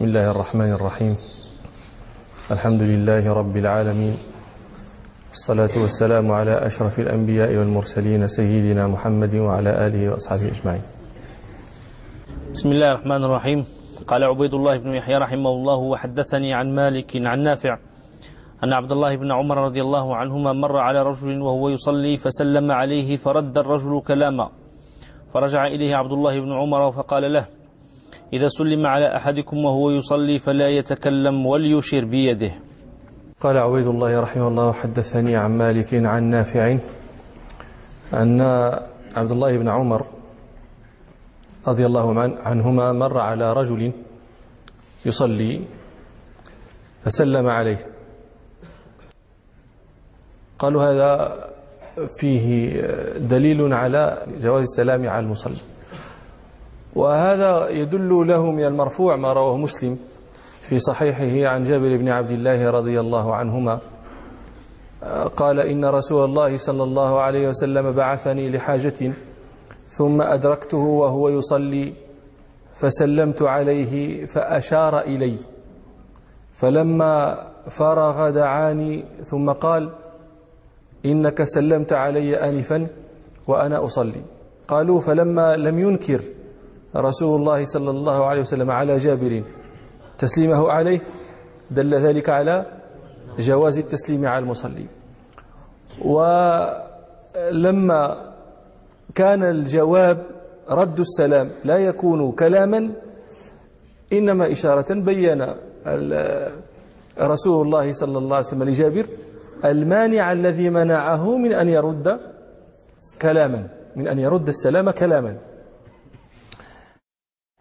بسم الله الرحمن الرحيم. الحمد لله رب العالمين. الصلاة والسلام على أشرف الأنبياء والمرسلين سيدنا محمد وعلى آله وأصحابه أجمعين. بسم الله الرحمن الرحيم. قال عبيد الله بن يحيى رحمه الله وحدثني عن مالك عن نافع أن عبد الله بن عمر رضي الله عنهما مر على رجل وهو يصلي فسلم عليه فرد الرجل كلاما فرجع إليه عبد الله بن عمر فقال له إذا سلم على أحدكم وهو يصلي فلا يتكلم وليشير بيده. قال عبيد الله رحمه الله حدثني عن مالك عن نافع أن عبد الله بن عمر رضي الله عنهما مر على رجل يصلي فسلم عليه. قالوا هذا فيه دليل على جواز السلام على المصلي. وهذا يدل له من المرفوع ما رواه مسلم في صحيحه عن جابر بن عبد الله رضي الله عنهما. قال إن رسول الله صلى الله عليه وسلم بعثني لحاجة ثم أدركته وهو يصلي فسلمت عليه فأشار إلي. فلما فرغ دعاني ثم قال إنك سلمت علي آنفا وأنا أصلي. قالوا فلما لم ينكر رسول الله صلى الله عليه وسلم على جابر. تسليمه عليه دل ذلك على جواز التسليم على المصلي. ولما كان الجواب رد السلام لا يكون كلاما إنما إشارة بين رسول الله صلى الله عليه وسلم لجابر المانع الذي منعه من أن يرد كلاما من أن يرد السلام كلاما.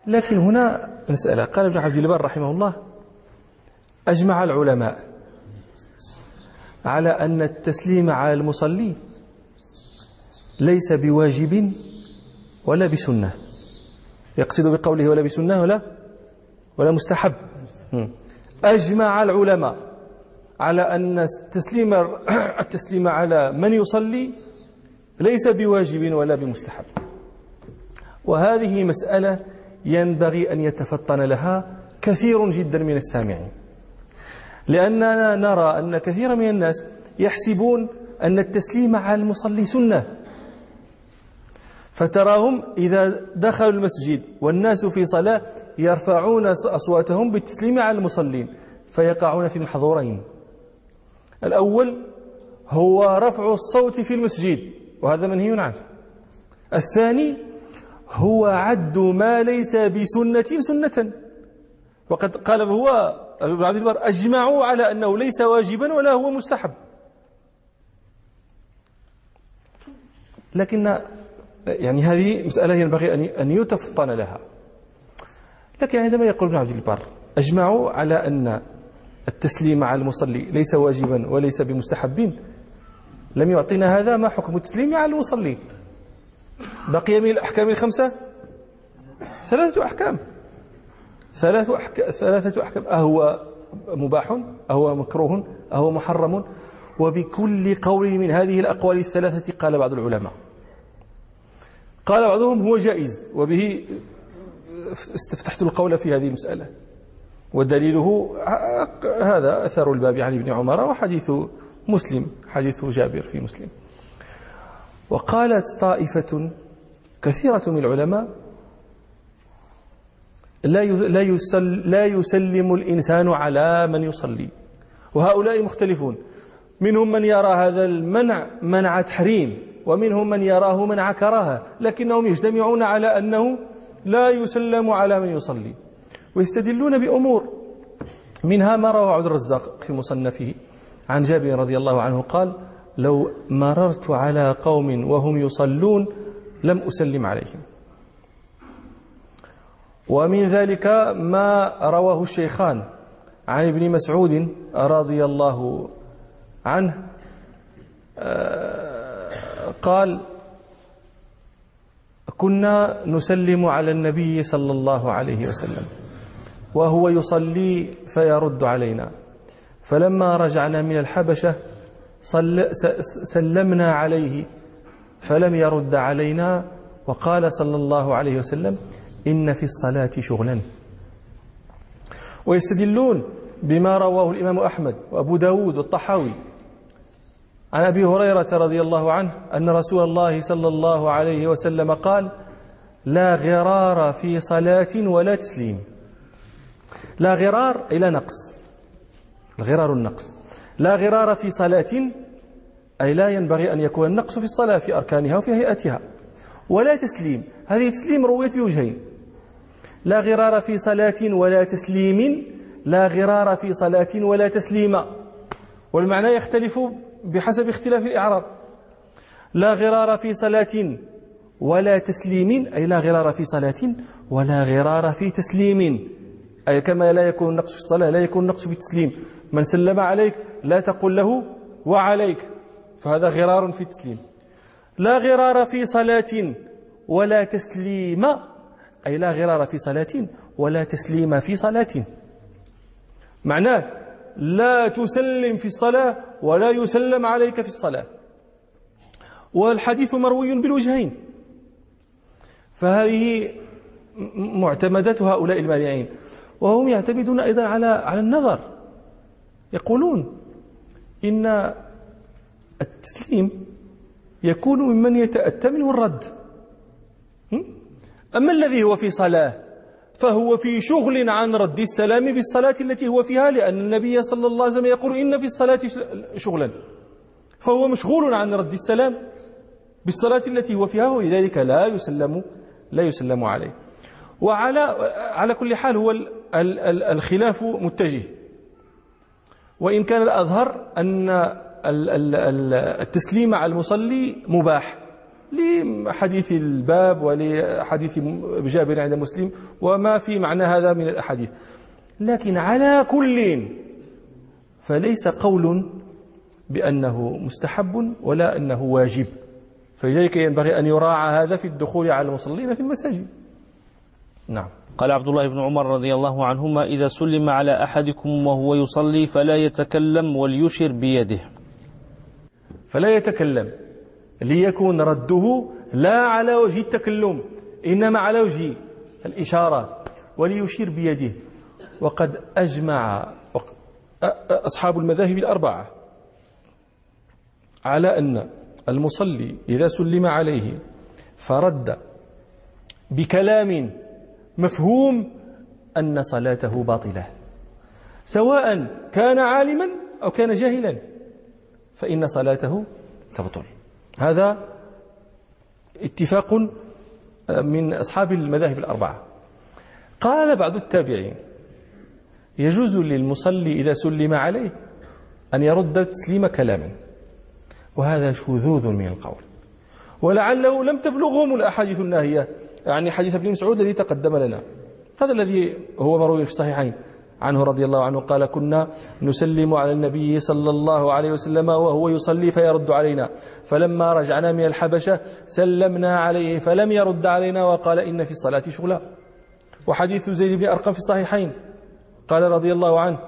لكن هنا مسألة. قال ابن عبد البر رحمه الله أجمع العلماء على أن التسليم على المصلي ليس بواجب ولا بسنة. يقصد بقوله ولا بسنة ولا ولا مستحب. أجمع العلماء على أن التسليم التسليم على من يصلي ليس بواجب ولا بمستحب. وهذه مسألة ينبغي أن يتفطن لها كثير جدا من السامعين. لأننا نرى أن كثيرا من الناس يحسبون أن التسليم على المصلي سنة. فتراهم إذا دخلوا المسجد والناس في صلاة يرفعون أصواتهم بالتسليم على المصلين فيقعون في محظورين. الأول هو رفع الصوت في المسجد وهذا منهي عنه. الثاني هو عد ما ليس بسنة سنة. وقد قال هو ابن عبد البر أجمعوا على أنه ليس واجبا ولا هو مستحب. لكن يعني هذه مسألة ينبغي أن يتفطن لها. لكن عندما يقول ابن عبد البر أجمعوا على أن التسليم على المصلي ليس واجبا وليس بمستحب لم يعطينا هذا ما حكم التسليم على المصلي؟ بقي من الأحكام الخمسة؟ ثلاثة أحكام. ثلاثة أحكام, ثلاثة أحكام. أهو مباح أهو مكروه أهو محرم. وبكل قول من هذه الأقوال الثلاثة قال بعض العلماء. قال بعضهم هو جائز وبه استفتحت القول في هذه المسألة. ودليله هذا أثر الباب عن ابن عمر وحديث مسلم حديث جابر في مسلم. وقالت طائفة كثيرة من العلماء لا لا لا يسلم الإنسان على من يصلي. وهؤلاء مختلفون. منهم من يرى هذا المنع منع تحريم ومنهم من يراه منع كراهة لكنهم يجتمعون على أنه لا يسلم على من يصلي. ويستدلون بأمور. منها ما رواه عبد الرزاق في مصنفه عن جابر رضي الله عنه قال لو مررت على قوم وهم يصلون لم أسلم عليهم. ومن ذلك ما رواه الشيخان عن ابن مسعود رضي الله عنه آه، قال كنا نسلم على النبي صلى الله عليه وسلم وهو يصلي فيرد علينا. فلما رجعنا من الحبشة سلمنا عليه فلم يرد علينا وقال صلى الله عليه وسلم إن في الصلاة شغلا ويستدلون بما رواه الإمام أحمد وأبو داود والطحاوي. عن أبي هريرة رضي الله عنه أن رسول الله صلى الله عليه وسلم قال لا غرار في صلاة ولا تسليم. لا غرار لا نقص. الغرار النقص. لا غرار في صلاة أي لا ينبغي أن يكون النقص في الصلاة في أركانها وفي هيئتها. ولا تسليم هذه تسليم رويت بوجهين. لا غرار في صلاة ولا تسليم لا غرار في صلاة ولا تسليم. والمعنى يختلف بحسب اختلاف الإعراب. لا غرار في صلاة ولا تسليم أي لا غرار في صلاة ولا غرار في تسليم. أي كما لا يكون النقص في الصلاة لا يكون النقص في التسليم من سلم عليك لا تقل له وعليك. فهذا غرار في التسليم لا غرار في صلاة ولا تسليم. أي لا غرار في صلاة ولا تسليم في صلاة. معناه لا تسلم في الصلاة ولا يسلم عليك في الصلاة. والحديث مروي بالوجهين. فهذه معتمدات هؤلاء المانعين وهم يعتمدون أيضا على على النظر. يقولون إن التسليم يكون ممن يتأتى منه الرد. أما الذي هو في صلاة فهو في شغل عن رد السلام بالصلاة التي هو فيها لأن النبي صلى الله عليه وسلم يقول إن في الصلاة شغلا. فهو مشغول عن رد السلام بالصلاة التي هو فيها ولذلك لا يسلم لا يسلم عليه. وعلى على كل حال هو الخلاف متجه. وإن كان الأظهر أن التسليم على المصلي مباح لحديث الباب ولحديث جابر عند مسلم وما في معنى هذا من الأحاديث. لكن على كل فليس قول بأنه مستحب ولا أنه واجب. فلذلك ينبغي أن يراعى هذا في الدخول على المصلين في المساجد. نعم. قال عبد الله بن عمر رضي الله عنهما إذا سلم على أحدكم وهو يصلي فلا يتكلم وليشر بيده. فلا يتكلم ليكون رده لا على وجه التكلم إنما على وجه الإشارة وليشير بيده. وقد أجمع أصحاب المذاهب الأربعة على أن المصلي إذا سلم عليه فرد بكلام مفهوم أن صلاته باطلة. سواء كان عالما أو كان جاهلا فإن صلاته تبطل. هذا اتفاق من أصحاب المذاهب الأربعة. قال بعض التابعين يجوز للمصلي إذا سلم عليه أن يرد تسليم كلاما. وهذا شذوذ من القول. ولعله لم تبلغهم الأحاديث الناهية. يعني حديث ابن مسعود الذي تقدم لنا. هذا الذي هو مروي في الصحيحين. عنه رضي الله عنه قال كنا نسلم على النبي صلى الله عليه وسلم وهو يصلي فيرد علينا. فلما رجعنا من الحبشة سلمنا عليه فلم يرد علينا وقال إن في الصلاة شغلا وحديث زيد بن أرقم في الصحيحين. قال رضي الله عنه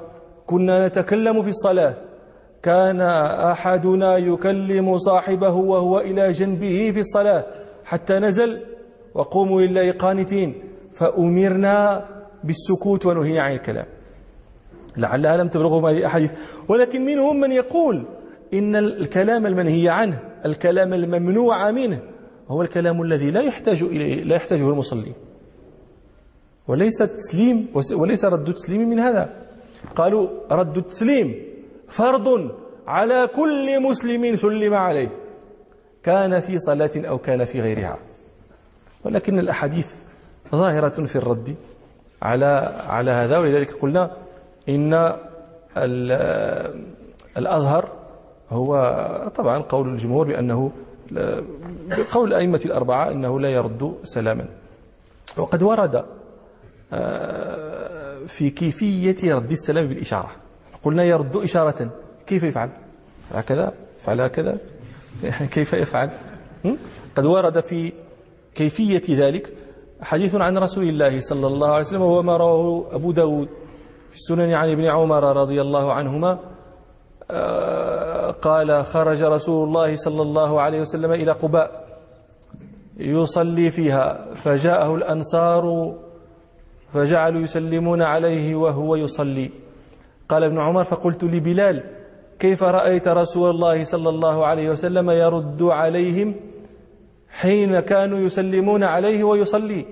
كنا نتكلم في الصلاة. كان أحدنا يكلم صاحبه وهو إلى جنبه في الصلاة حتى نزل وقوموا لله قانتين. فأمرنا بالسكوت ونهينا عن الكلام. لعلها لم تبلغهم هذه الأحاديث. ولكن منهم من يقول إن الكلام المنهي عنه الكلام الممنوع منه هو الكلام الذي لا يحتاج إليه لا يحتاجه المصلي وليس التسليم وليس رد التسليم من هذا. قالوا رد التسليم فرض على كل مسلم سلم عليه. كان في صلاة أو كان في غيرها. ولكن الأحاديث ظاهرة في الرد على على هذا ولذلك قلنا إن الأظهر هو طبعا قول الجمهور بأنه قول الأئمة الأربعة أنه لا يرد سلاما. وقد ورد آه، في كيفية رد السلام بالإشارة. قلنا يرد إشارة. كيف يفعل؟ هكذا؟ فعل هكذا؟ كيف يفعل؟ قد ورد في كيفية ذلك؟ حديث عن رسول الله صلى الله عليه وسلم وهو ما رواه أبو داود في السنن عن ابن عمر رضي الله عنهما آه، قال خرج رسول الله صلى الله عليه وسلم إلى قباء يصلي فيها فجاءه الأنصار فجعلوا يسلمون عليه وهو يصلي. قال ابن عمر فقلت لبلال كيف رأيت رسول الله صلى الله عليه وسلم يرد عليهم حين كانوا يسلمون عليه ويصلي.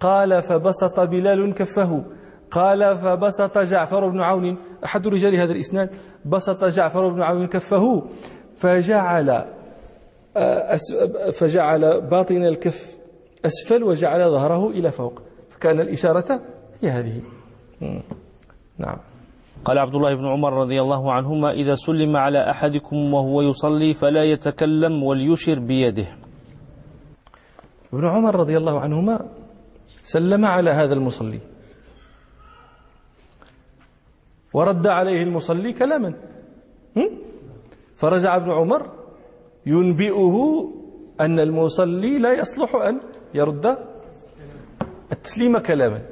قال فبسط بلال كفه. قال فبسط جعفر بن عون. أحد رجال هذا الإسناد. بسط جعفر بن عون كفه. فجعل آه، فجعل باطن الكف أسفل وجعل ظهره إلى فوق. فكان الإشارة هي هذه. نعم. قال عبد الله بن عمر رضي الله عنهما إذا سلم على أحدكم وهو يصلي فلا يتكلم وليشر بيده. ابن عمر رضي الله عنهما سلم على هذا المصلي. ورد عليه المصلي كلاما. فرجع ابن عمر ينبئه أن المصلي لا يصلح أن يرد التسليم كلاما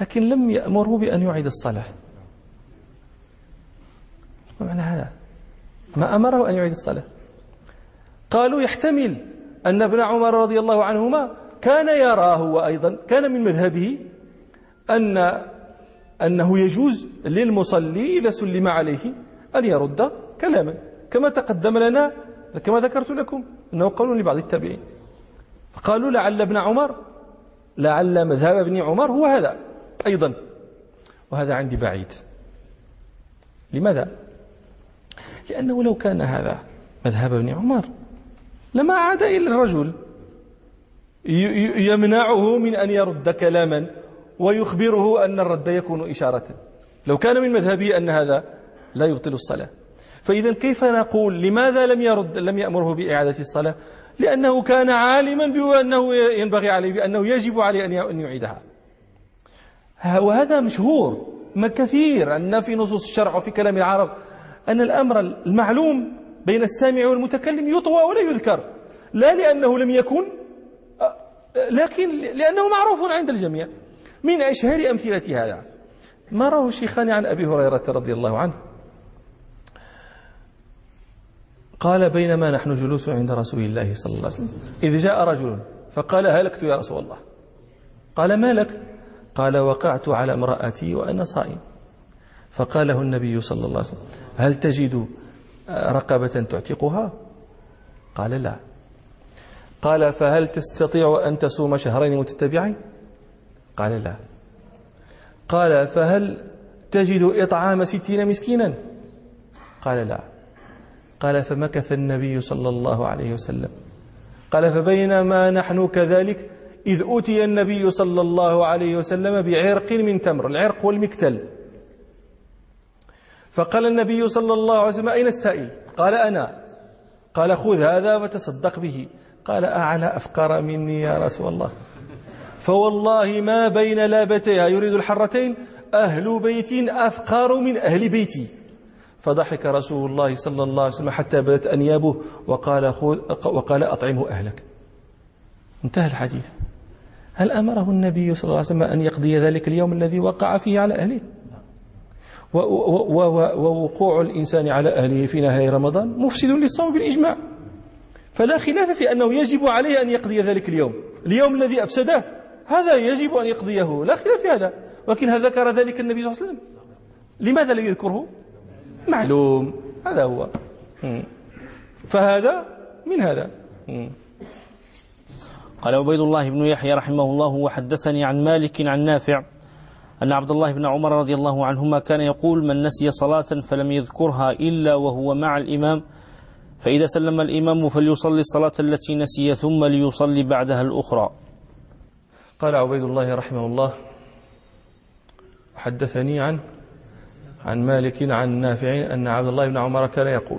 لكن لم يأمره بأن يعيد الصلاة. ما معنى هذا؟ ما أمره أن يعيد الصلاة. قالوا يحتمل أن ابن عمر رضي الله عنهما كان يراه وأيضا كان من مذهبه أن أنه يجوز للمصلي إذا سلم عليه أن يرد كلاما. كما تقدم لنا كما ذكرت لكم أنه قول لبعض التابعين. فقالوا لعل ابن عمر لعل مذهب ابن عمر هو هذا أيضا. وهذا عندي بعيد. لماذا؟ لأنه لو كان هذا مذهب ابن عمر لما عاد إلى الرجل يمنعه من أن يرد كلاما ويخبره أن الرد يكون إشارة. لو كان من مذهبه أن هذا لا يبطل الصلاة. فإذا كيف نقول لماذا لم يرد لم يأمره بإعادة الصلاة؟ لأنه كان عالما بأنه ينبغي عليه بأنه يجب عليه أن يعيدها. وهذا مشهور ما كثير أن في نصوص الشرع وفي كلام العرب أن الأمر المعلوم بين السامع والمتكلم يطوى ولا يذكر. لا لأنه لم يكن لكن لأنه معروف عند الجميع. من أشهر أمثلة هذا؟ ما راه الشيخان عن أبي هريرة رضي الله عنه؟ قال بينما نحن جلوس عند رسول الله صلى الله عليه وسلم. إذ جاء رجل فقال هلكت يا رسول الله. قال ما لك؟ قال وقعت على امرأتي وأنا صائم. فقال له النبي صلى الله عليه وسلم هل تجد رقبة تعتقها؟ قال لا. قال فهل تستطيع أن تصوم شهرين متتبعين قال لا. قال فهل تجد إطعام ستين مسكينا؟ قال لا. قال فمكث النبي صلى الله عليه وسلم. قال فبينما نحن كذلك إذ أوتي النبي صلى الله عليه وسلم بعرق من تمر العرق والمكتل. فقال النبي صلى الله عليه وسلم أين السائل؟ قال أنا. قال خذ هذا وتصدق به. قال أعلى أفقر مني يا رسول الله. فوالله ما بين لابتيها يريد الحرتين أهل بيت أفقر من أهل بيتي. فضحك رسول الله صلى الله عليه وسلم حتى بدت أنيابه وقال, خذ وقال أطعمه أهلك. انتهى الحديث. هل أمره النبي صلى الله عليه وسلم أن يقضي ذلك اليوم الذي وقع فيه على أهله؟ ووقوع الإنسان على أهله في نهاية رمضان مفسد للصوم بالإجماع. فلا خلاف في أنه يجب عليه أن يقضي ذلك اليوم. اليوم الذي أفسده هذا يجب أن يقضيه. لا خلاف في هذا. ولكن هل ذكر ذلك النبي صلى الله عليه وسلم؟ لماذا لم يذكره؟ معلوم. هذا هو. فهذا من هذا. قال عبيد الله بن يحيى رحمه الله وحدثني عن مالك عن نافع أن عبد الله بن عمر رضي الله عنهما كان يقول من نسي صلاة فلم يذكرها إلا وهو مع الإمام فإذا سلم الإمام فليصلي الصلاة التي نسي ثم ليصلي بعدها الأخرى. قال عبيد الله رحمه الله حدثني عن عن مالك عن نافع أن عبد الله بن عمر كان يقول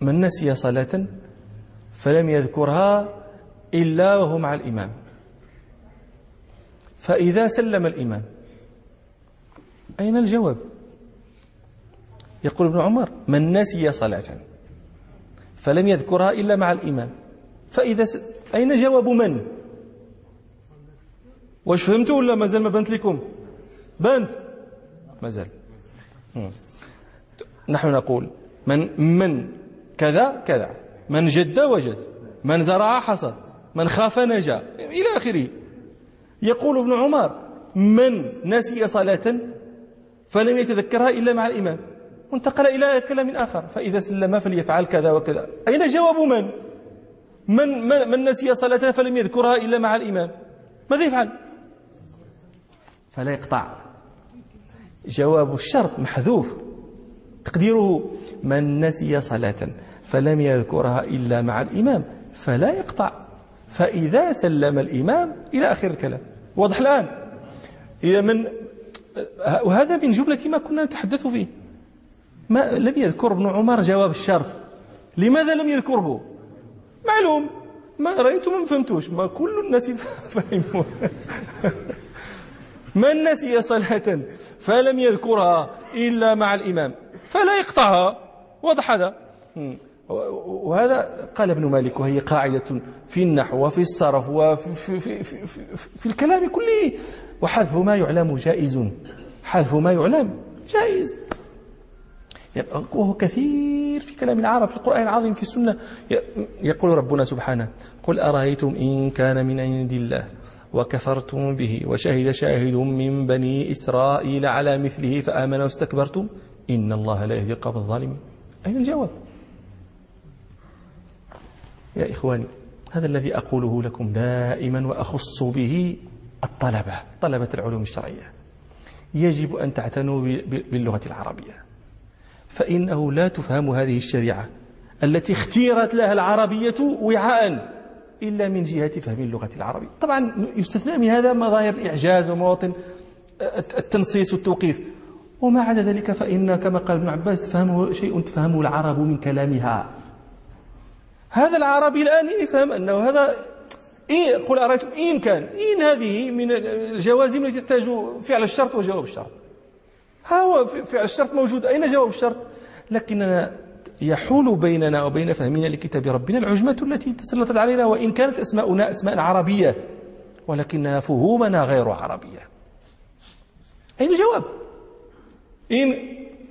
من نسي صلاة فلم يذكرها إلا وهو مع الإمام. فإذا سلم الإمام أين الجواب؟ يقول ابن عمر من نسي صلاة فلم يذكرها إلا مع الإمام. فإذا س... أين جواب من؟ واش فهمتوا ولا مازال ما بنت لكم؟ بنت مازال نحن نقول من من كذا كذا. من جد وجد. من زرع حصد. من خاف نجا. إلى آخره. يقول ابن عمر من نسي صلاة فلم يتذكرها إلا مع الإمام. وانتقل إلى كلام آخر. فإذا سلم فليفعل كذا وكذا. أين جواب من؟ من, من, من نسي صلاة فلم يذكرها إلا مع الإمام. ماذا يفعل؟ فلا يقطع. جواب الشرط محذوف. تقديره من نسي صلاة فلم يذكرها إلا مع الإمام. فلا يقطع. فإذا سلم الإمام إلى آخر الكلام. واضح الآن؟ إذا من وهذا من جملة ما كنا نتحدث فيه. ما لم يذكر ابن عمر جواب الشرط. لماذا لم يذكره؟ معلوم. ما رأيتم ما فهمتوش. ما كل الناس فهموا. من نسي صلاة فلم يذكرها إلا مع الإمام. فلا يقطعها. واضح هذا؟ وهذا قال ابن مالك وهي قاعدة في النحو وفي الصرف وفي في, في, في, في, الكلام كله. وحذف ما يعلم جائز. حذف ما يعلم جائز. وهو كثير في كلام العرب في القرآن العظيم في السنة. يقول ربنا سبحانه قل أرأيتم إن كان من عند الله وكفرتم به وشهد شاهد من بني إسرائيل على مثله فآمن واستكبرتم؟ إن الله لا يهدي القوم الظالمين. أين الجواب؟ يا إخواني هذا الذي أقوله لكم دائما وأخص به الطلبة طلبة العلوم الشرعية. يجب أن تعتنوا باللغة العربية. فإنه لا تفهم هذه الشريعة التي اختيرت لها العربية وعاء إلا من جهة فهم اللغة العربية. طبعا يستثنى من هذا مظاهر الإعجاز ومواطن التنصيص والتوقيف. وما عدا ذلك فإن كما قال ابن عباس تفهمه شيء تفهمه العرب من كلامها. هذا العربي الآن يفهم أنه هذا إيه قل أرأيتم إن كان إن هذه من الجوازم التي تحتاج فعل الشرط وجواب الشرط. ها هو فعل الشرط موجود. أين جواب الشرط؟ لكننا يحول بيننا وبين فهمنا لكتاب ربنا العجمة التي تسلطت علينا وإن كانت أسماؤنا أسماء عربية ولكنها فهومنا غير عربية. أين الجواب إن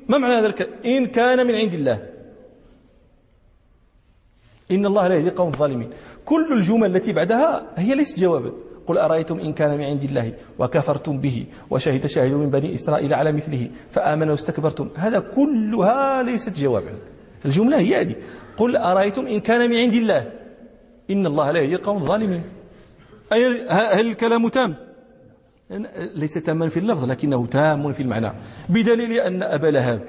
ما معنى الكلام إن كان من عند الله. إن الله لا يهدي قوم الظالمين. كل الجمل التي بعدها هي ليست جوابا. قل أرأيتم إن كان من عند الله وكفرتم به وشهد شاهد من بني إسرائيل على مثله فآمنوا واستكبرتم. هذا كلها ليست جوابا. الجملة هي هذه. قل أرأيتم إن كان من عند الله. إن الله لا يهدي القوم الظالمين. هل الكلام تام؟ ليس تاما في اللفظ لكنه تام في المعنى. بدليل أن أبا لهب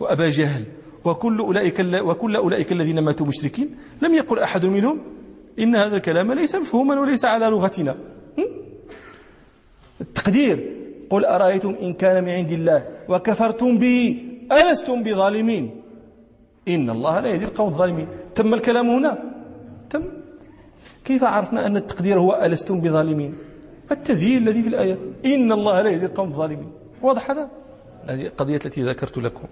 وأبا جهل وكل أولئك, وكل أولئك الذين ماتوا مشركين لم يقل أحد منهم إن هذا الكلام ليس مفهوما وليس على لغتنا. التقدير. قل أرأيتم إن كان من عند الله وكفرتم به ألستم بظالمين؟ إن الله لا يهدي القوم الظالمين. تم الكلام هنا؟ تم. كيف عرفنا أن التقدير هو ألستم بظالمين؟ التذييل الذي في الآية. إن الله لا يهدي القوم الظالمين. واضح هذا؟ هذه القضية التي ذكرت لكم.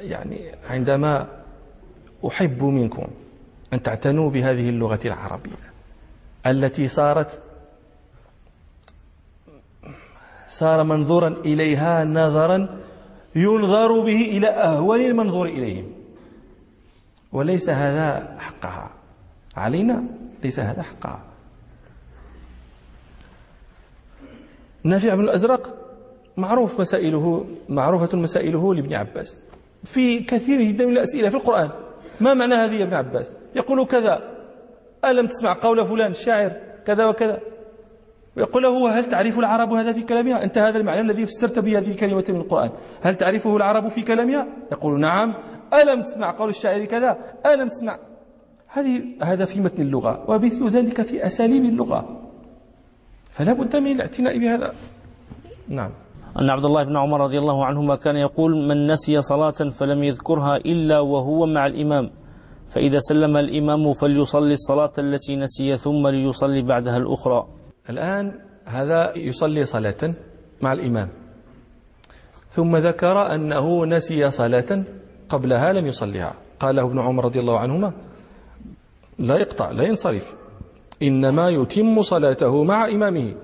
يعني عندما أحب منكم أن تعتنوا بهذه اللغة العربية التي صارت صار منظورا إليها نظرا ينظر به إلى أهون المنظور إليهم. وليس هذا حقها. علينا ليس هذا حقها. نافع بن الأزرق معروف مسائله معروفة مسائله لابن عباس. في كثير جدا من الأسئلة في القرآن. ما معنى هذه يا ابن عباس؟ يقول كذا. ألم تسمع قول فلان الشاعر كذا وكذا؟ ويقول له هل تعرف العرب هذا في كلامها؟ أنت هذا المعنى الذي فسرت به هذه الكلمة من القرآن. هل تعرفه العرب في كلامها؟ يقول نعم. ألم تسمع قول الشاعر كذا؟ ألم تسمع؟ هذه هذا في متن اللغة ومثل ذلك في أساليب اللغة. فلا بد من الاعتناء بهذا. نعم. أن عبد الله بن عمر رضي الله عنهما كان يقول من نسي صلاة فلم يذكرها إلا وهو مع الإمام. فإذا سلم الإمام فليصلي الصلاة التي نسي ثم ليصلي بعدها الأخرى. الآن هذا يصلي صلاة مع الإمام. ثم ذكر أنه نسي صلاة قبلها لم يصليها. قاله ابن عمر رضي الله عنهما لا يقطع لا ينصرف. إنما يتم صلاته مع إمامه.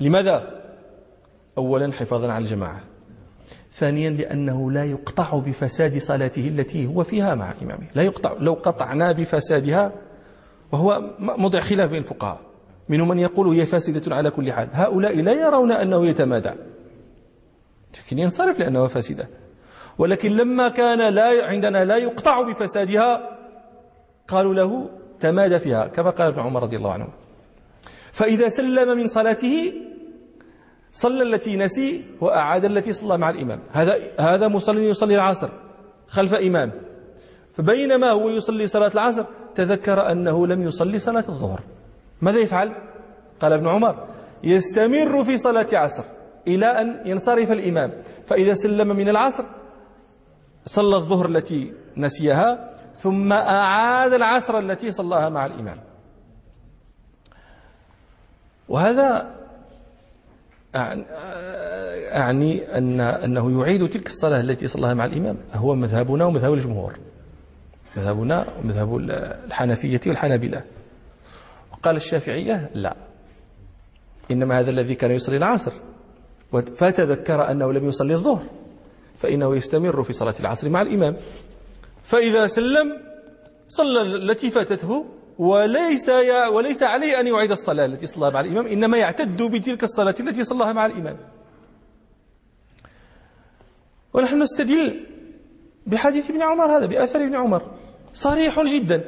لماذا؟ أولا حفاظا على الجماعة. ثانيا لأنه لا يقطع بفساد صلاته التي هو فيها مع إمامه. لا يقطع لو قطعنا بفسادها وهو موضع خلاف بين الفقهاء. منهم من يقول هي فاسدة على كل حال. هؤلاء لا يرون أنه يتمادى. لكن ينصرف لأنها فاسدة. ولكن لما كان لا عندنا لا يقطع بفسادها قالوا له تمادى فيها كما قال ابن عمر رضي الله عنه. فإذا سلم من صلاته صلى التي نسي وأعاد التي صلى مع الإمام. هذا هذا مصلي يصلي العصر خلف إمام. فبينما هو يصلي صلاة العصر تذكر أنه لم يصلي صلاة الظهر. ماذا يفعل؟ قال ابن عمر يستمر في صلاة عصر إلى أن ينصرف الإمام. فإذا سلم من العصر صلى الظهر التي نسيها ثم أعاد العصر التي صلاها مع الإمام. وهذا أعني أن أنه يعيد تلك الصلاة التي صلاها مع الإمام. هو مذهبنا ومذهب الجمهور. مذهبنا ومذهب الحنفية والحنابلة. وقال الشافعية لا. إنما هذا الذي كان يصلي العصر. فتذكر أنه لم يصلي الظهر. فإنه يستمر في صلاة العصر مع الإمام. فإذا سلم صلى التي فاتته وليس وليس عليه أن يعيد الصلاة التي صلاها مع الإمام إنما يعتد بتلك الصلاة التي صلاها مع الإمام. ونحن نستدل بحديث ابن عمر هذا بأثر ابن عمر. صريح جدا.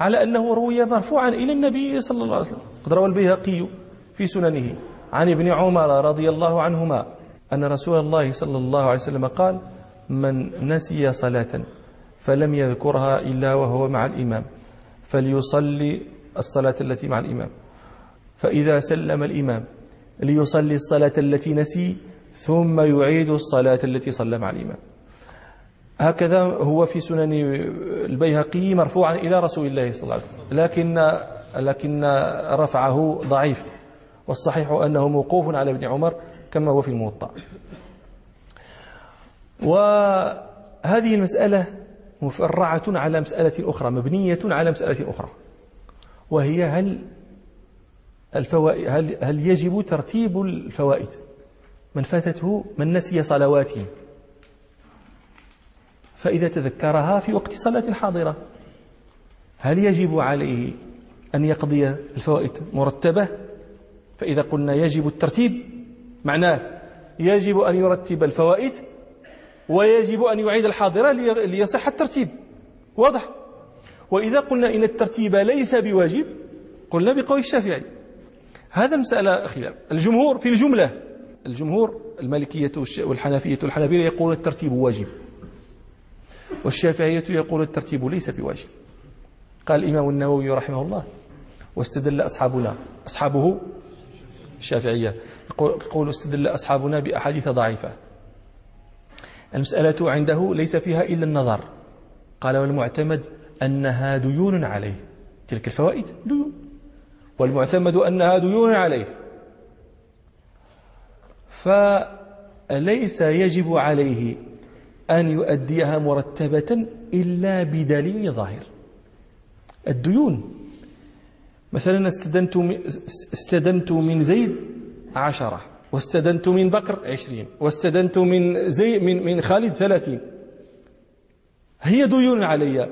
على أنه روي مرفوعا إلى النبي صلى الله عليه وسلم. قد روى البيهقي في سننه عن ابن عمر رضي الله عنهما أن رسول الله صلى الله عليه وسلم قال من نسي صلاة فلم يذكرها إلا وهو مع الإمام. فليصلي الصلاة التي مع الإمام. فإذا سلم الإمام ليصلي الصلاة التي نسي ثم يعيد الصلاة التي صلى مع الإمام. هكذا هو في سنن البيهقي مرفوعا إلى رسول الله صلى الله عليه وسلم. لكن لكن رفعه ضعيف. والصحيح أنه موقوف على ابن عمر كما هو في الموطأ. وهذه المسألة مفرعة على مسألة أخرى مبنية على مسألة أخرى. وهي هل الفوائد هل, هل يجب ترتيب الفوائد؟ من فاتته من نسي صلوات فإذا تذكرها في وقت صلاة حاضرة. هل يجب عليه أن يقضي الفوائد مرتبة؟ فإذا قلنا يجب الترتيب معناه يجب أن يرتب الفوائد ويجب أن يعيد الحاضرة ليصح الترتيب. واضح؟ وإذا قلنا إن الترتيب ليس بواجب قلنا بقول الشافعي. هذا مسألة خلاف الجمهور في الجملة الجمهور المالكية والحنفية والحنابلة يقول الترتيب واجب. والشافعية يقول الترتيب ليس بواجب. قال الإمام النووي رحمه الله واستدل أصحابنا. أصحابه؟ الشافعية. يقول استدل أصحابنا بأحاديث ضعيفة. المسألة عنده ليس فيها إلا النظر. قال والمعتمد أنها ديون عليه. تلك الفوائد ديون. والمعتمد أنها ديون عليه. فليس يجب عليه أن يؤديها مرتبة إلا بدليل ظاهر. الديون. مثلا استدنت استدنت من زيد عشرة. واستدنت من بكر عشرين واستدنت من زي من من خالد ثلاثين. هي ديون علي.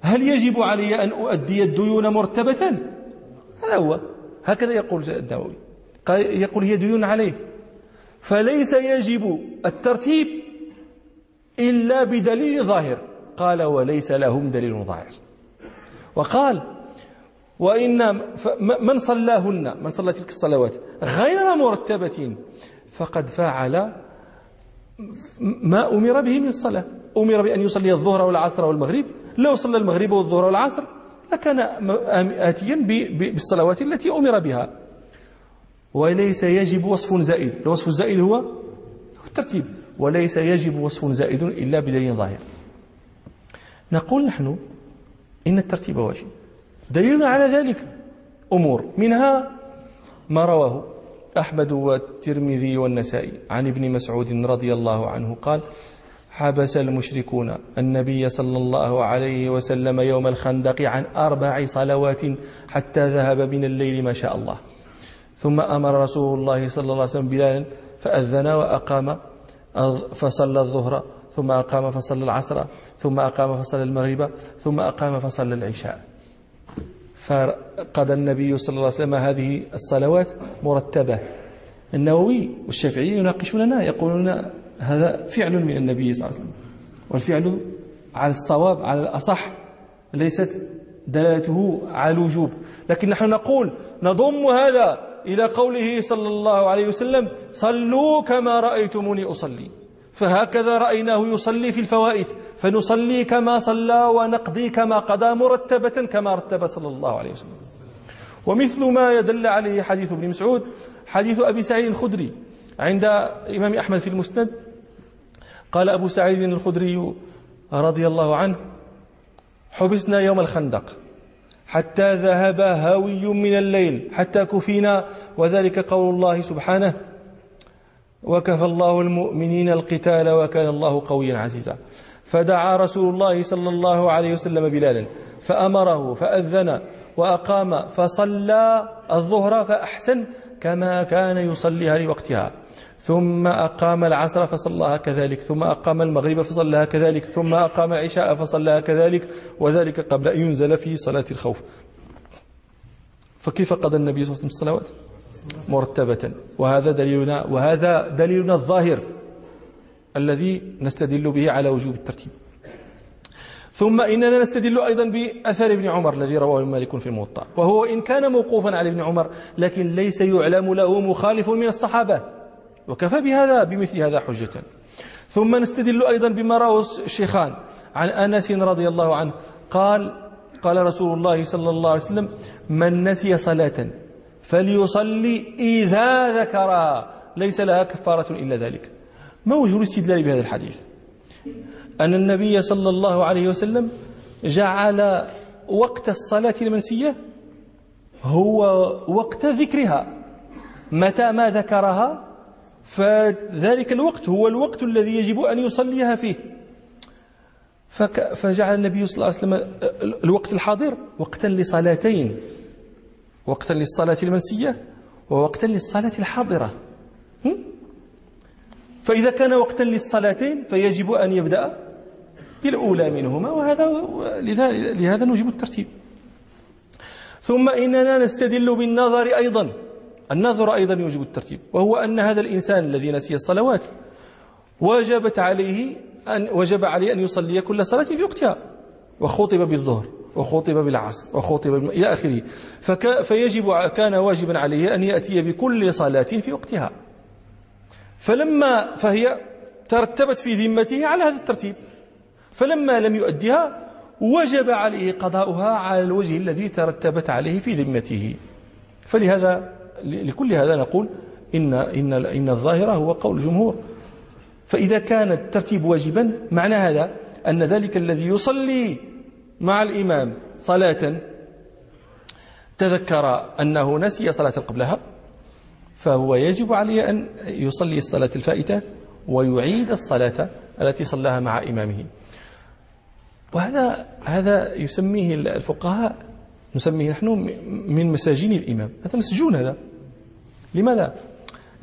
هل يجب علي أن أؤدي الديون مرتبة؟ هذا هو. هكذا يقول النووي يقول هي ديون عليه. فليس يجب الترتيب إلا بدليل ظاهر. قال وليس لهم دليل ظاهر. وقال وإن من صلاهن؟ من صلى تلك الصلوات. غير مرتبة فقد فعل ما أمر به من الصلاة. أمر بأن يصلي الظهر والعصر والمغرب. لو صلى المغرب والظهر والعصر لكان آتيا بالصلوات التي أمر بها. وليس يجب وصف زائد. الوصف الزائد هو الترتيب. وليس يجب وصف زائد إلا بدليل ظاهر. نقول نحن إن الترتيب واجب. دليلنا على ذلك أمور منها ما رواه أحمد والترمذي والنسائي. عن ابن مسعود رضي الله عنه قال حبس المشركون النبي صلى الله عليه وسلم يوم الخندق عن أربع صلوات حتى ذهب من الليل ما شاء الله. ثم أمر رسول الله صلى الله عليه وسلم بلالا فأذن وأقام فصلى الظهر ثم أقام فصلى العصر ثم أقام فصلى المغرب ثم أقام فصلى العشاء. فقضى النبي صلى الله عليه وسلم هذه الصلوات مرتبة. النووي والشافعي يناقشوننا يقولون هذا فعل من النبي صلى الله عليه وسلم والفعل على الصواب على الأصح ليست دلالته على الوجوب. لكن نحن نقول نضم هذا إلى قوله صلى الله عليه وسلم صلوا كما رأيتموني أصلي. فهكذا رأيناه يصلي في الفوائد فنصلي كما صلى ونقضي كما قضى مرتبة كما رتب صلى الله عليه وسلم. ومثل ما يدل عليه حديث ابن مسعود حديث أبي سعيد الخدري عند إمام أحمد في المسند قال أبو سعيد الخدري رضي الله عنه حبسنا يوم الخندق حتى ذهب هاوي من الليل حتى كفينا وذلك قول الله سبحانه وكفى الله المؤمنين القتال وكان الله قويا عزيزا. فدعا رسول الله صلى الله عليه وسلم بلالا فأمره فأذن وأقام فصلى الظهر فأحسن كما كان يصليها لوقتها ثم أقام العصر فصلاها كذلك. ثم أقام المغرب فصلاها كذلك. ثم أقام العشاء فصلاها كذلك. وذلك قبل أن ينزل في صلاة الخوف. فكيف قضى النبي صلى الله عليه وسلم الصلوات؟ مرتبة. وهذا دليلنا وهذا دليلنا الظاهر الذي نستدل به على وجوب الترتيب. ثم إننا نستدل أيضا بأثر ابن عمر الذي رواه مالك في الموطأ. وهو إن كان موقوفا على ابن عمر لكن ليس يعلم له مخالف من الصحابة. وكفى بهذا بمثل هذا حجة. ثم نستدل أيضا بما رواه الشيخان عن أنس رضي الله عنه. قال قال رسول الله صلى الله عليه وسلم من نسي صلاة فليصلي إذا ذكرها ليس لها كفارة إلا ذلك. ما وجه الاستدلال بهذا الحديث؟ أن النبي صلى الله عليه وسلم جعل وقت الصلاة المنسية هو وقت ذكرها. متى ما ذكرها فذلك الوقت هو الوقت الذي يجب أن يصليها فيه. فجعل النبي صلى الله عليه وسلم الوقت الحاضر وقتا لصلاتين. وقتا للصلاة المنسية ووقتا للصلاة الحاضرة. فإذا كان وقتا للصلاتين فيجب أن يبدأ بالأولى منهما وهذا لهذا نجب الترتيب. ثم إننا نستدل بالنظر أيضا. النظر أيضا يوجب الترتيب وهو أن هذا الإنسان الذي نسي الصلوات وجبت عليه أن وجب عليه أن يصلي كل صلاة في وقتها وخطب بالظهر. وخطب بالعصر وخطب إلى آخره. فك فيجب كان واجبا عليه أن يأتي بكل صلاة في وقتها. فلما فهي ترتبت في ذمته على هذا الترتيب. فلما لم يؤدها وجب عليه قضاؤها على الوجه الذي ترتبت عليه في ذمته. فلهذا لكل هذا نقول إن, إن, إن الظاهرة هو قول الجمهور. فإذا كان الترتيب واجبا معنى هذا أن ذلك الذي يصلي مع الإمام صلاة. تذكر أنه نسي صلاة قبلها فهو يجب عليه أن يصلي الصلاة الفائتة ويعيد الصلاة التي صلاها مع إمامه. وهذا هذا يسميه الفقهاء نسميه نحن من مساجين الإمام. هذا مسجون هذا. لماذا؟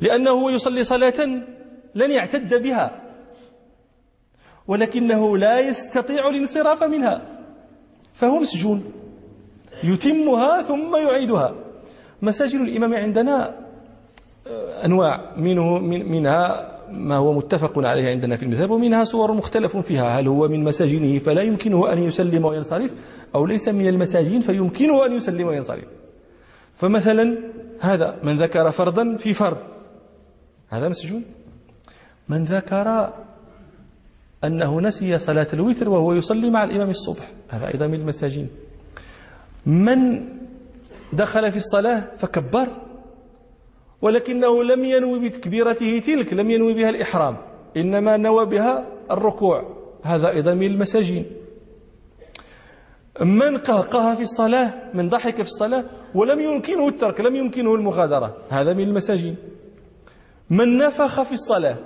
لأنه يصلي صلاة لن يعتد بها ولكنه لا يستطيع الانصراف منها. فهو مسجون. يتمها ثم يعيدها. مساجد الإمام عندنا آه، أنواع. منه من منها ما هو متفق عليه عندنا في المذهب ومنها صور مختلف فيها. هل هو من مساجنه فلا يمكنه أن يسلم وينصرف أو ليس من المساجين فيمكنه أن يسلم وينصرف. فمثلا هذا من ذكر فرضا في فرض. هذا مسجون. من ذكر أنه نسي صلاة الوتر وهو يصلي مع الإمام الصبح. هذا أيضا من المساجين. من دخل في الصلاة فكبر ولكنه لم ينوي بتكبيرته تلك لم ينوي بها الإحرام إنما نوى بها الركوع. هذا أيضا من المساجين. من قهقه في الصلاة من ضحك في الصلاة ولم يمكنه الترك لم يمكنه المغادرة. هذا من المساجين. من نفخ في الصلاة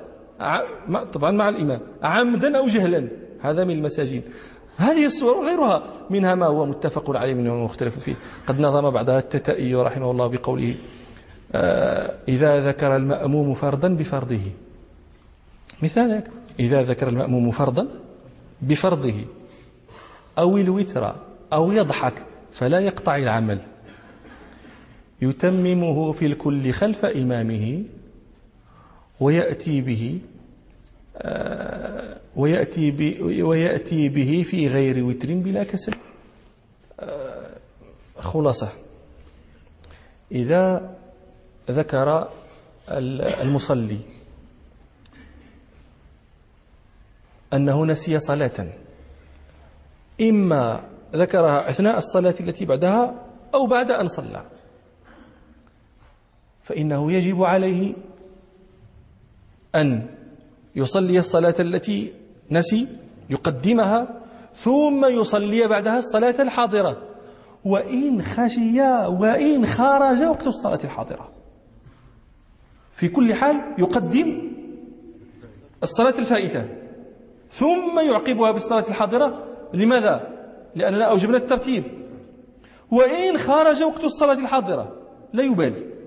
طبعا مع الإمام. عمدا أو جهلا. هذا من المساجين. هذه الصور وغيرها. منها ما هو متفق عليه منه مختلف فيه. قد نظم بعدها التتائي رحمه الله بقوله آه إذا ذكر المأموم فرضا بفرضه. مثل ذلك. إذا ذكر المأموم فرضا بفرضه. أو الوتر أو يضحك فلا يقطع العمل. يتممه في الكل خلف إمامه ويأتي به ويأتي, ويأتي به في غير وتر بلا كسل آه، خلاصة. إذا ذكر المصلي أنه نسي صلاة إما ذكرها أثناء الصلاة التي بعدها أو بعد أن صلى فإنه يجب عليه أن يصلي الصلاة التي نسي يقدمها ثم يصلي بعدها الصلاة الحاضرة. وإن خشي وإن خرج وقت الصلاة الحاضرة. في كل حال يقدم الصلاة الفائتة. ثم يعقبها بالصلاة الحاضرة. لماذا؟ لأننا أوجبنا الترتيب. وإن خرج وقت الصلاة الحاضرة. لا يبالي.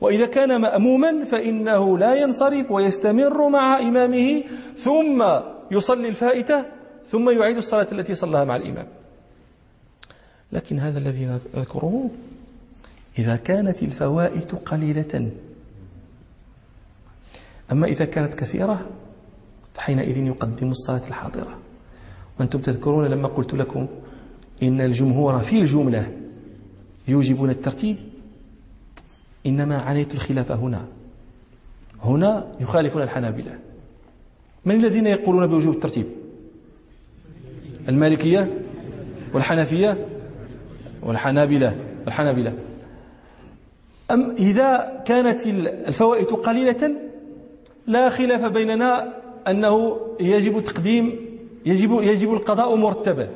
وإذا كان مأموما فإنه لا ينصرف ويستمر مع إمامه ثم يصلي الفائتة ثم يعيد الصلاة التي صلىها مع الإمام. لكن هذا الذي نذكره إذا كانت الفوائت قليلة. أما إذا كانت كثيرة فحينئذ يقدم الصلاة الحاضرة. وأنتم تذكرون لما قلت لكم إن الجمهور في الجملة يوجبون الترتيب؟ إنما عنيت الخلاف هنا. هنا يخالفون الحنابلة. من الذين يقولون بوجوب الترتيب؟ المالكية والحنفية والحنابلة. والحنابلة. أم إذا كانت الفوائد قليلة لا خلاف بيننا أنه يجب تقديم يجب يجب القضاء مرتبا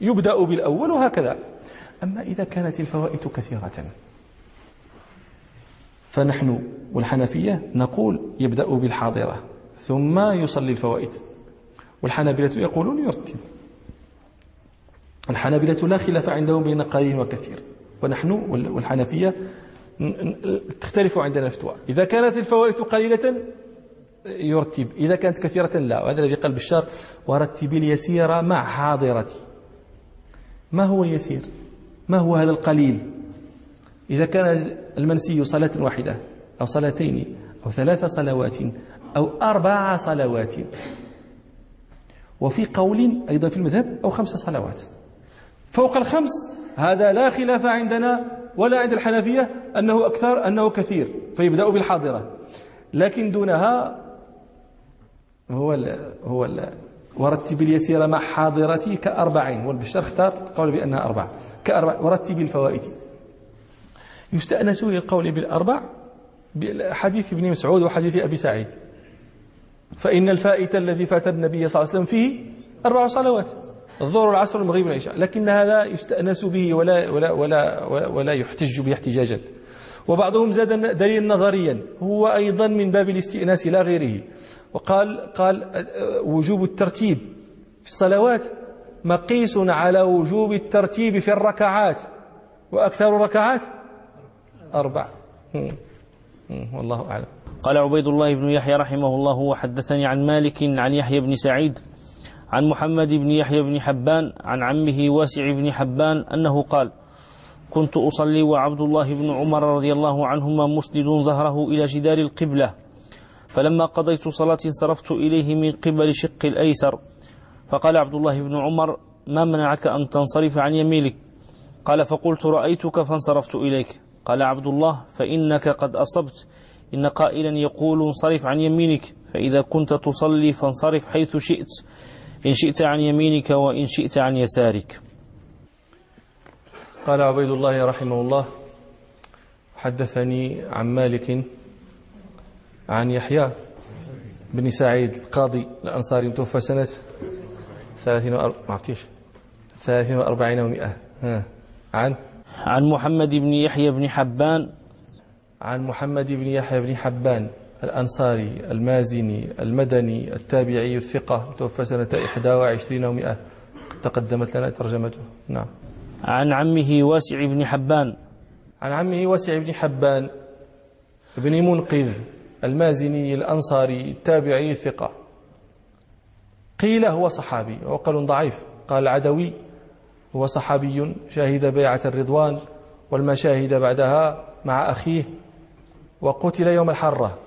يبدأ بالأول وهكذا. أما إذا كانت الفوائد كثيرة فنحن والحنفية نقول يبدأ بالحاضرة ثم يصلي الفوائد. والحنابلة يقولون يرتب. الحنابلة لا خلاف عندهم بين قليل وكثير. ونحن والحنفية تختلف عندنا الفتوى إذا كانت الفوائد قليلة يرتب. إذا كانت كثيرة لا. وهذا الذي قال بشار ورتب اليسير مع حاضرتي. ما هو اليسير؟ ما هو هذا القليل؟ إذا كان المنسي صلاة واحدة أو صلاتين أو ثلاث صلوات أو أربع صلوات. وفي قول أيضا في المذهب أو خمس صلوات. فوق الخمس هذا لا خلاف عندنا ولا عند الحنفية أنه أكثر أنه كثير فيبدأ بالحاضرة. لكن دونها هو ال هو ال ورتب اليسير مع حاضرتي كأربعين والبشر اختار قول بأنها أربع كأربع ورتب الفوائد. يستأنس للقول بالأربع بحديث ابن مسعود وحديث أبي سعيد. فإن الفائت الذي فات النبي صلى الله عليه وسلم فيه أربع صلوات الظهر والعصر والمغرب والعشاء لكن هذا يستأنس به ولا ولا ولا ولا يحتج به احتجاجا. وبعضهم زاد دليلا نظريا. هو أيضا من باب الاستئناس لا غيره. وقال قال وجوب الترتيب في الصلوات مقيس على وجوب الترتيب في الركعات وأكثر الركعات أربع. والله أعلم. قال عبيد الله بن يحيى رحمه الله وحدثني عن مالك عن يحيى بن سعيد عن محمد بن يحيى بن حبان عن عمه واسع بن حبان أنه قال كنت أصلي وعبد الله بن عمر رضي الله عنهما مسند ظهره إلى جدار القبلة فلما قضيت صلاة انصرفت إليه من قبل شق الأيسر فقال عبد الله بن عمر ما منعك أن تنصرف عن يمينك؟ قال فقلت رأيتك فانصرفت إليك. قال عبد الله فإنك قد أصبت. إن قائلا يقول انصرف عن يمينك. فإذا كنت تصلي فانصرف حيث شئت. إن شئت عن يمينك وإن شئت عن يسارك. قال عبيد الله رحمه الله حدثني عن مالك عن يحيى بن سعيد القاضي الأنصاري توفى سنة ثلاثين وأربعين ومئة. عن عن محمد بن يحيى بن حبان. عن محمد بن يحيى بن حبان الأنصاري المازني المدني التابعي الثقة توفى سنة 21 و100 تقدمت لنا ترجمته. نعم. عن عمه واسع بن حبان. عن عمه واسع بن حبان بن منقذ المازني الأنصاري التابعي الثقة. قيل هو صحابي وقال ضعيف. قال العدوي هو صحابي شهد بيعة الرضوان والمشاهد بعدها مع أخيه وقتل يوم الحرة.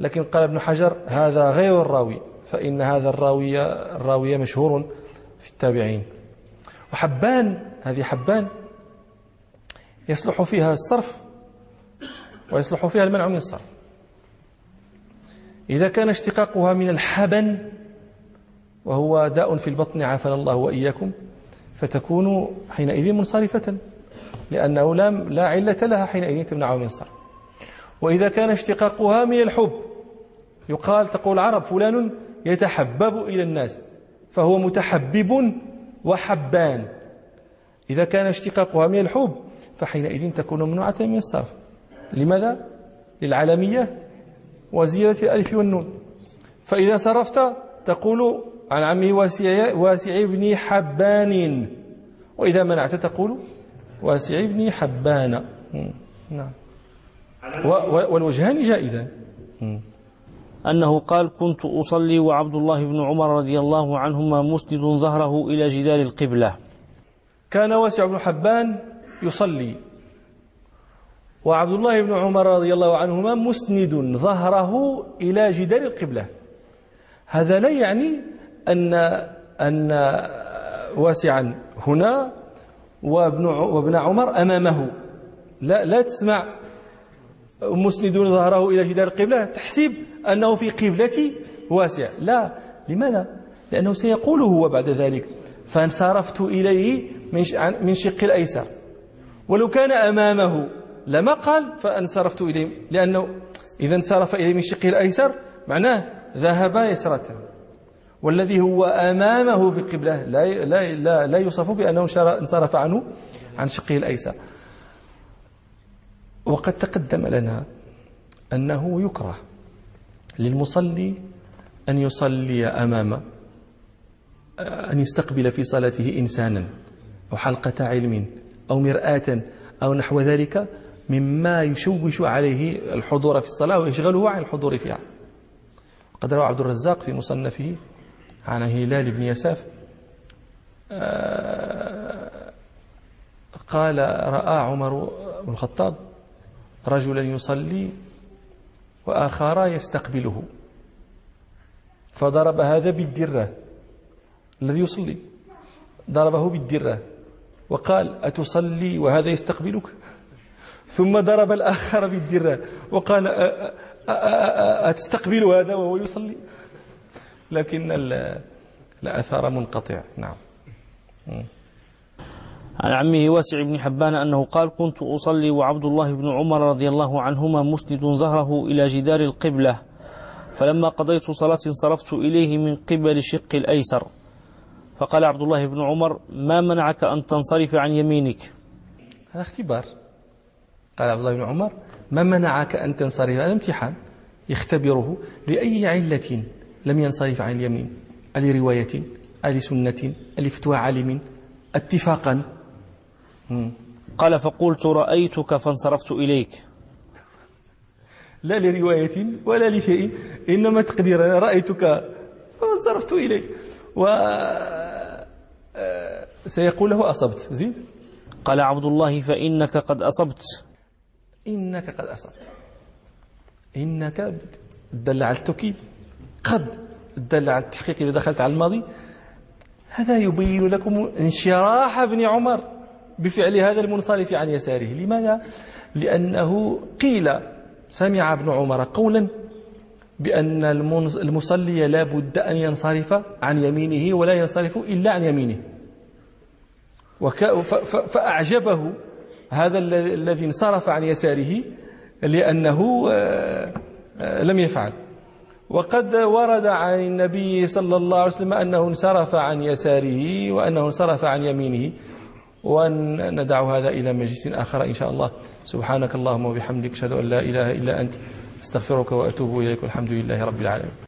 لكن قال ابن حجر هذا غير الراوي فإن هذا الراوي الراوي مشهور في التابعين. وحبان هذه حبان يصلح فيها الصرف ويصلح فيها المنع من الصرف. إذا كان اشتقاقها من الحبن وهو داء في البطن عافنا الله وإياكم. فتكون حينئذ منصرفة لأنه لا لا علة لها حينئذ تمنعه من الصرف وإذا كان اشتقاقها من الحب يقال تقول العرب فلان يتحبب إلى الناس فهو متحبب وحبان. إذا كان اشتقاقها من الحب فحينئذ تكون ممنوعة من الصرف لماذا؟ للعالمية وزيادة الألف والنون. فإذا صرفت تقول عن عمه واسع, واسع بن حبان. وإذا منعت تقول واسع بن حبان. نعم. والوجهان جائزان. أنه قال كنت أصلي وعبد الله بن عمر رضي الله عنهما مسند ظهره إلى جدار القبلة. كان واسع بن حبان يصلي. وعبد الله بن عمر رضي الله عنهما مسند ظهره إلى جدار القبلة. هذا لا يعني أن أن واسعا هنا وابن وابن عمر أمامه. لا لا تسمع مسندون ظهره إلى جدار القبلة تحسب أنه في قبلة واسع. لا. لماذا؟ لأنه سيقول هو بعد ذلك. فانصرفت إليه من شق الأيسر. ولو كان أمامه لما قال فانصرفت إليه. لأنه إذا انصرف إليه من شقه الأيسر معناه ذهب يسرة والذي هو أمامه في القبلة لا, لا, لا, لا يوصف بأنه انصرف عنه عن شقه الأيسر. وقد تقدم لنا أنه يكره للمصلي أن يصلي أمام أن يستقبل في صلاته إنسانا أو حلقة علم أو مرآة أو نحو ذلك مما يشوش عليه الحضور في الصلاة ويشغله عن الحضور فيها. قد روى عبد الرزاق في مصنفه عن هلال بن يساف آه، قال رأى عمر بن الخطاب رجلا يصلي وآخر يستقبله فضرب هذا بالدرة الذي يصلي ضربه بالدرة وقال أتصلي وهذا يستقبلك؟ ثم ضرب الآخر بالدرة وقال أتستقبل هذا وهو يصلي؟ لكن الأثر منقطع نعم. عن عمه واسع بن حبان أنه قال كنت أصلي وعبد الله بن عمر رضي الله عنهما مسند ظهره إلى جدار القبلة فلما قضيت صلاة انصرفت إليه من قبل شق الأيسر. فقال عبد الله بن عمر ما منعك أن تنصرف عن يمينك؟ هذا اختبار. قال عبد الله بن عمر ما منعك أن تنصرف؟ هذا امتحان. يختبره لأي علة لم ينصرف عن اليمين. ألرواية ألسنة ألفتوى عالم. اتفاقا. قال فقلت رأيتك فانصرفت إليك. لا لرواية ولا لشيء إنما تقدير أنا رأيتك فانصرفت إليك. و آه، سيقول له أصبت. زيد قال عبد الله فإنك قد أصبت. إنك قد أصبت. إنك دل على التوكيد قد دل على التحقيق إذا دخلت على الماضي. هذا يبين لكم انشراح ابن عمر بفعل هذا المنصرف عن يساره. لماذا؟ لأنه قيل سمع ابن عمر قولا بأن المصلي لا بد أن ينصرف عن يمينه ولا ينصرف إلا عن يمينه. فأعجبه هذا الذي انصرف عن يساره لأنه آه، آه، لم يفعل. وقد ورد عن النبي صلى الله عليه وسلم أنه انصرف عن يساره وأنه انصرف عن يمينه. وندع هذا إلى مجلس آخر إن شاء الله. سبحانك اللهم وبحمدك أشهد أن لا إله إلا أنت أستغفرك وأتوب إليك والحمد لله رب العالمين.